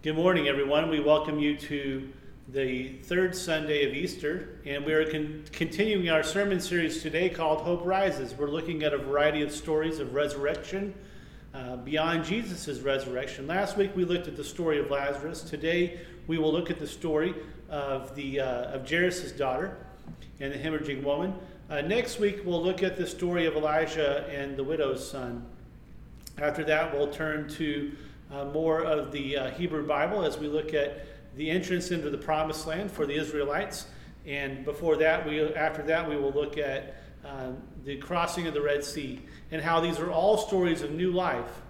Good morning, everyone. We welcome you to the third Sunday of Easter, and we are con- continuing our sermon series today called Hope Rises. We're looking at a variety of stories of resurrection uh, beyond Jesus' resurrection. Last week we looked at the story of Lazarus. Today we will look at the story of, the, uh, of Jairus' daughter and the hemorrhaging woman. Uh, next week we'll look at the story of Elijah and the widow's son. After that, we'll turn to uh, more of the uh, Hebrew Bible as we look at the entrance into the promised land for the Israelites. And before that, we, after that, we will look at uh, the crossing of the Red Sea and how these are all stories of new life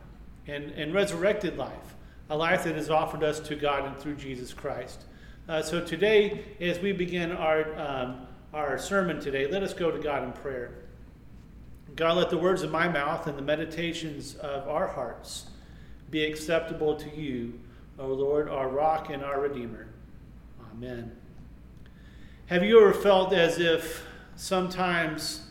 and, and resurrected life, a life that is offered us to God and through Jesus Christ. Uh, so today, as we begin our, um, our sermon today, let us go to God in prayer. God, let the words of my mouth and the meditations of our hearts be acceptable to you, O Lord, our rock and our redeemer. Amen. Have you ever felt as if sometimes,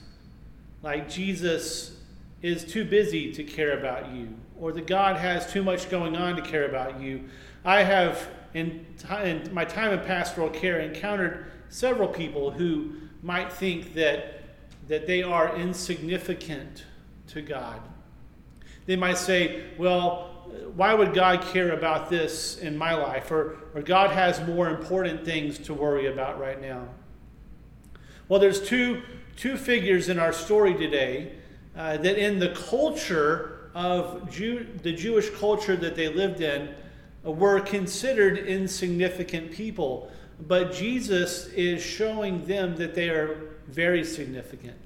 like Jesus is too busy to care about you, or that God has too much going on to care about you? I have, in, in my time in pastoral care, encountered several people who might think that, that they are insignificant to God. They might say, well, why would God care about this in my life? Or, or God has more important things to worry about right now. Well, there's two, two figures in our story today uh, that, in the culture of Jew, the Jewish culture that they lived in, uh, were considered insignificant people. But Jesus is showing them that they are very significant.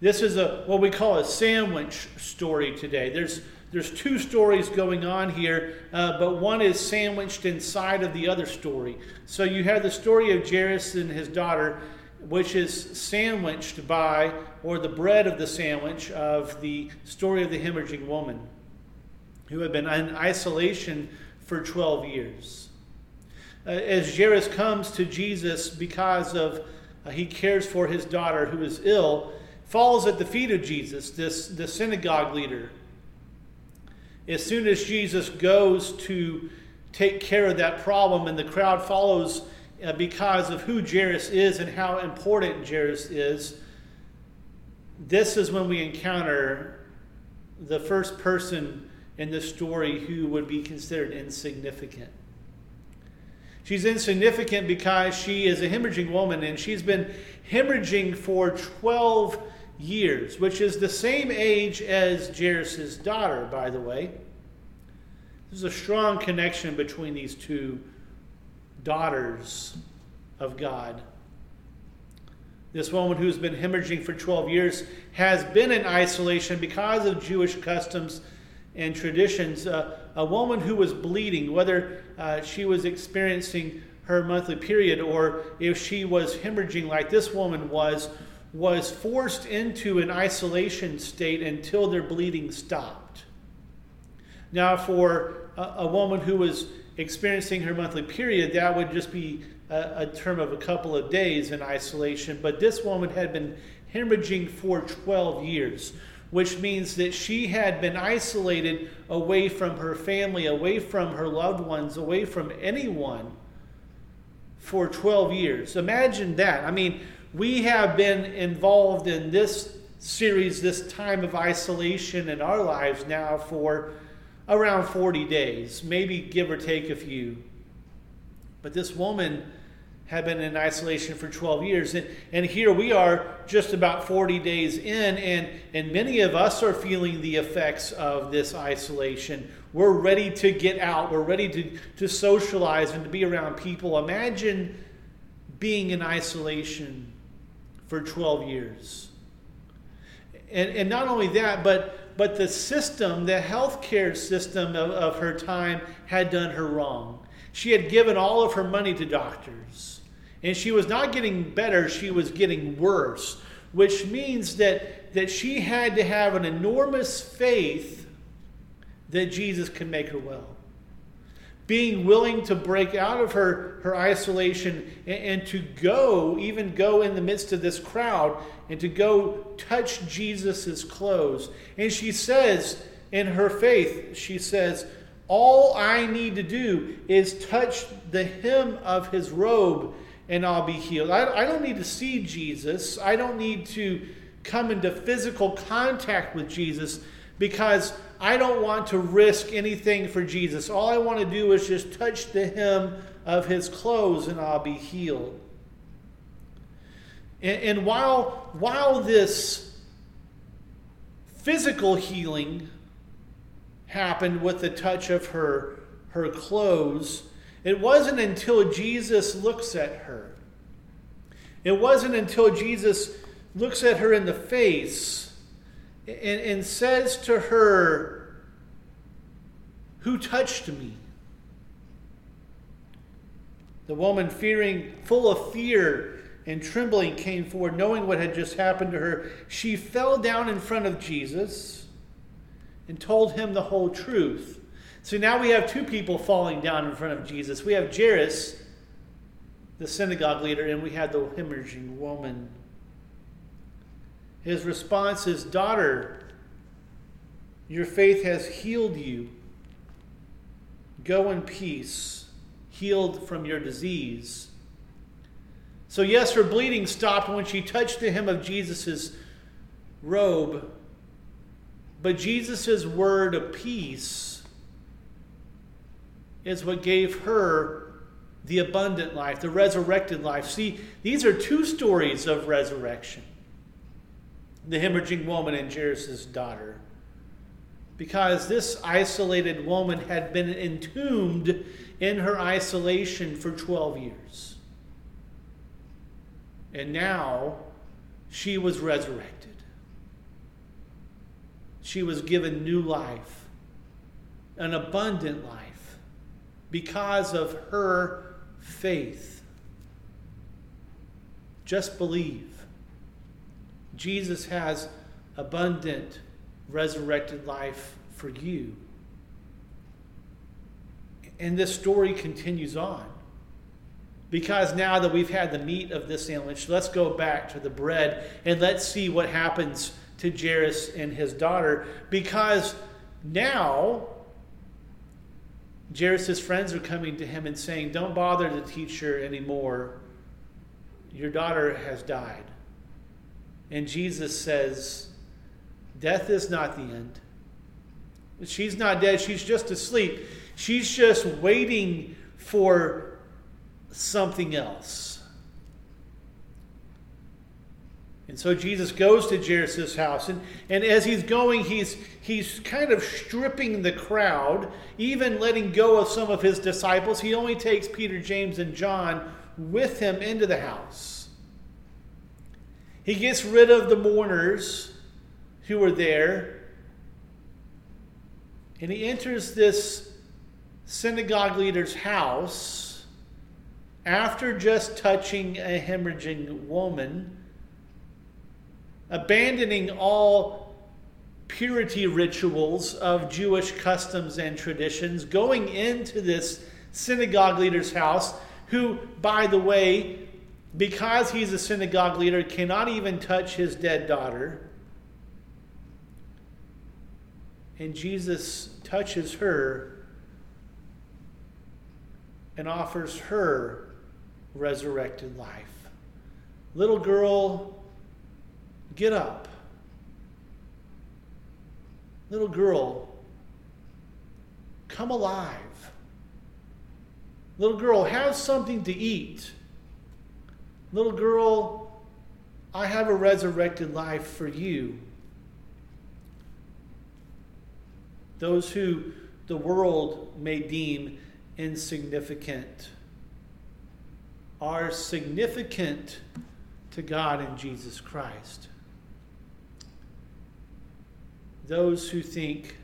This is a what we call a sandwich story today. There's there's two stories going on here, uh, but one is sandwiched inside of the other story. So you have the story of Jairus and his daughter, which is sandwiched by, or the bread of the sandwich of the story of the hemorrhaging woman, who had been in isolation for 12 years. Uh, as Jairus comes to Jesus because of uh, he cares for his daughter who is ill, falls at the feet of Jesus, this the synagogue leader as soon as Jesus goes to take care of that problem and the crowd follows uh, because of who Jairus is and how important Jairus is, this is when we encounter the first person in this story who would be considered insignificant. She's insignificant because she is a hemorrhaging woman and she's been hemorrhaging for 12 years, which is the same age as Jairus' daughter, by the way. There's a strong connection between these two daughters of God. This woman who's been hemorrhaging for 12 years has been in isolation because of Jewish customs and traditions. Uh, a woman who was bleeding, whether uh, she was experiencing her monthly period or if she was hemorrhaging like this woman was, was forced into an isolation state until their bleeding stopped. Now, for a, a woman who was experiencing her monthly period, that would just be a, a, term of a couple of days in isolation. But this woman had been hemorrhaging for 12 years, which means that she had been isolated away from her family, away from her loved ones, away from anyone for 12 years. Imagine that. I mean, we have been involved in this series, this time of isolation in our lives now for around 40 days, maybe give or take a few. But this woman had been in isolation for 12 years. And, and here we are just about 40 days in, and, and many of us are feeling the effects of this isolation. We're ready to get out, we're ready to, to socialize and to be around people. Imagine being in isolation for 12 years. And, and not only that, but, but the system, the healthcare system of, of her time had done her wrong. She had given all of her money to doctors. And she was not getting better, she was getting worse, which means that, that she had to have an enormous faith that Jesus could make her well being willing to break out of her, her isolation and, and, to go, even go in the midst of this crowd, and to go touch Jesus' clothes. And she says, in her faith, she says, all I need to do is touch the hem of his robe and I'll be healed. I, I don't need to see Jesus. I don't need to come into physical contact with Jesus because I don't want to risk anything for Jesus. All I want to do is just touch the hem of his clothes and I'll be healed. And, and while, while this physical healing happened with the touch of her, her clothes, it wasn't until Jesus looks at her. It wasn't until Jesus looks at her in the face and, and says to her, Who touched me? The woman, fearing, full of fear and trembling, came forward, knowing what had just happened to her. She fell down in front of Jesus and told him the whole truth. So now we have two people falling down in front of Jesus. We have Jairus, the synagogue leader, and we have the hemorrhaging woman. His response is Daughter, your faith has healed you. Go in peace healed from your disease. So, yes, her bleeding stopped when she touched the hem of Jesus' robe, but Jesus' word of peace is what gave her the abundant life, the resurrected life. See, these are two stories of resurrection the hemorrhaging woman and Jairus' daughter. Because this isolated woman had been entombed in her isolation for 12 years. And now she was resurrected. She was given new life, an abundant life, because of her faith. Just believe. Jesus has abundant resurrected life for you. And this story continues on. Because now that we've had the meat of this sandwich, let's go back to the bread and let's see what happens to Jairus and his daughter. Because now Jairus' friends are coming to him and saying, Don't bother the teacher anymore. Your daughter has died. And Jesus says, Death is not the end. She's not dead, she's just asleep. She's just waiting for something else. And so Jesus goes to Jairus' house, and, and as he's going, he's, he's kind of stripping the crowd, even letting go of some of his disciples. He only takes Peter, James, and John with him into the house. He gets rid of the mourners who were there, and he enters this synagogue leader's house after just touching a hemorrhaging woman, abandoning all purity rituals of Jewish customs and traditions, going into this synagogue leader's house, who, by the way, because he's a synagogue leader, cannot even touch his dead daughter. And Jesus touches her and offers her resurrected life. Little girl, get up. Little girl, come alive. Little girl, have something to eat. Little girl, I have a resurrected life for you. Those who the world may deem insignificant are significant to God in Jesus Christ. Those who think,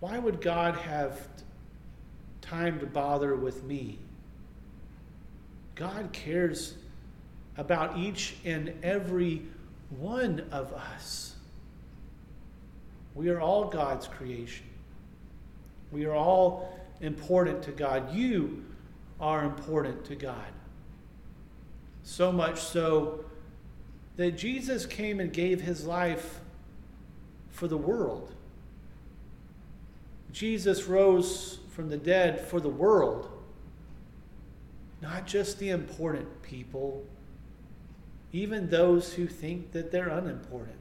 why would God have time to bother with me? God cares about each and every one of us. We are all God's creation. We are all important to God. You are important to God. So much so that Jesus came and gave his life for the world. Jesus rose from the dead for the world, not just the important people, even those who think that they're unimportant,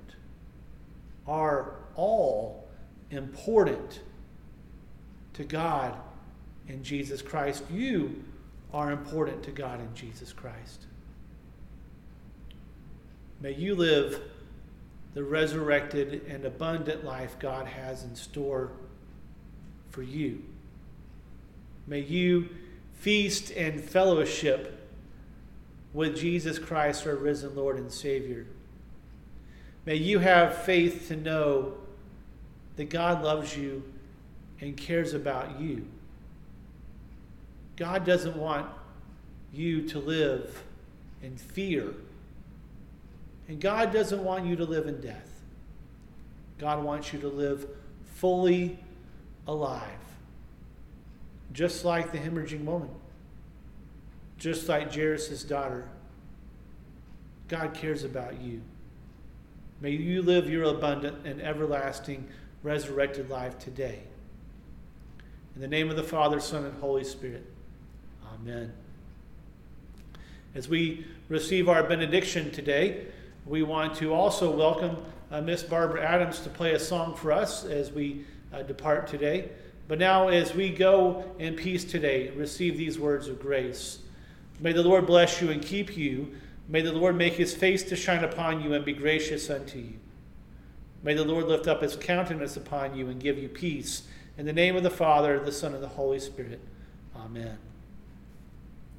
are all important to God and Jesus Christ. You are important to God and Jesus Christ. May you live the resurrected and abundant life God has in store for you. May you feast and fellowship with Jesus Christ, our risen Lord and Savior. May you have faith to know that God loves you and cares about you. God doesn't want you to live in fear. And God doesn't want you to live in death. God wants you to live fully alive. Just like the hemorrhaging woman. Just like Jairus' daughter. God cares about you. May you live your abundant and everlasting resurrected life today. In the name of the Father, Son, and Holy Spirit. Amen. As we receive our benediction today, we want to also welcome uh, Miss Barbara Adams to play a song for us as we uh, depart today. But now, as we go in peace today, receive these words of grace. May the Lord bless you and keep you. May the Lord make his face to shine upon you and be gracious unto you. May the Lord lift up his countenance upon you and give you peace. In the name of the Father, the Son, and the Holy Spirit. Amen.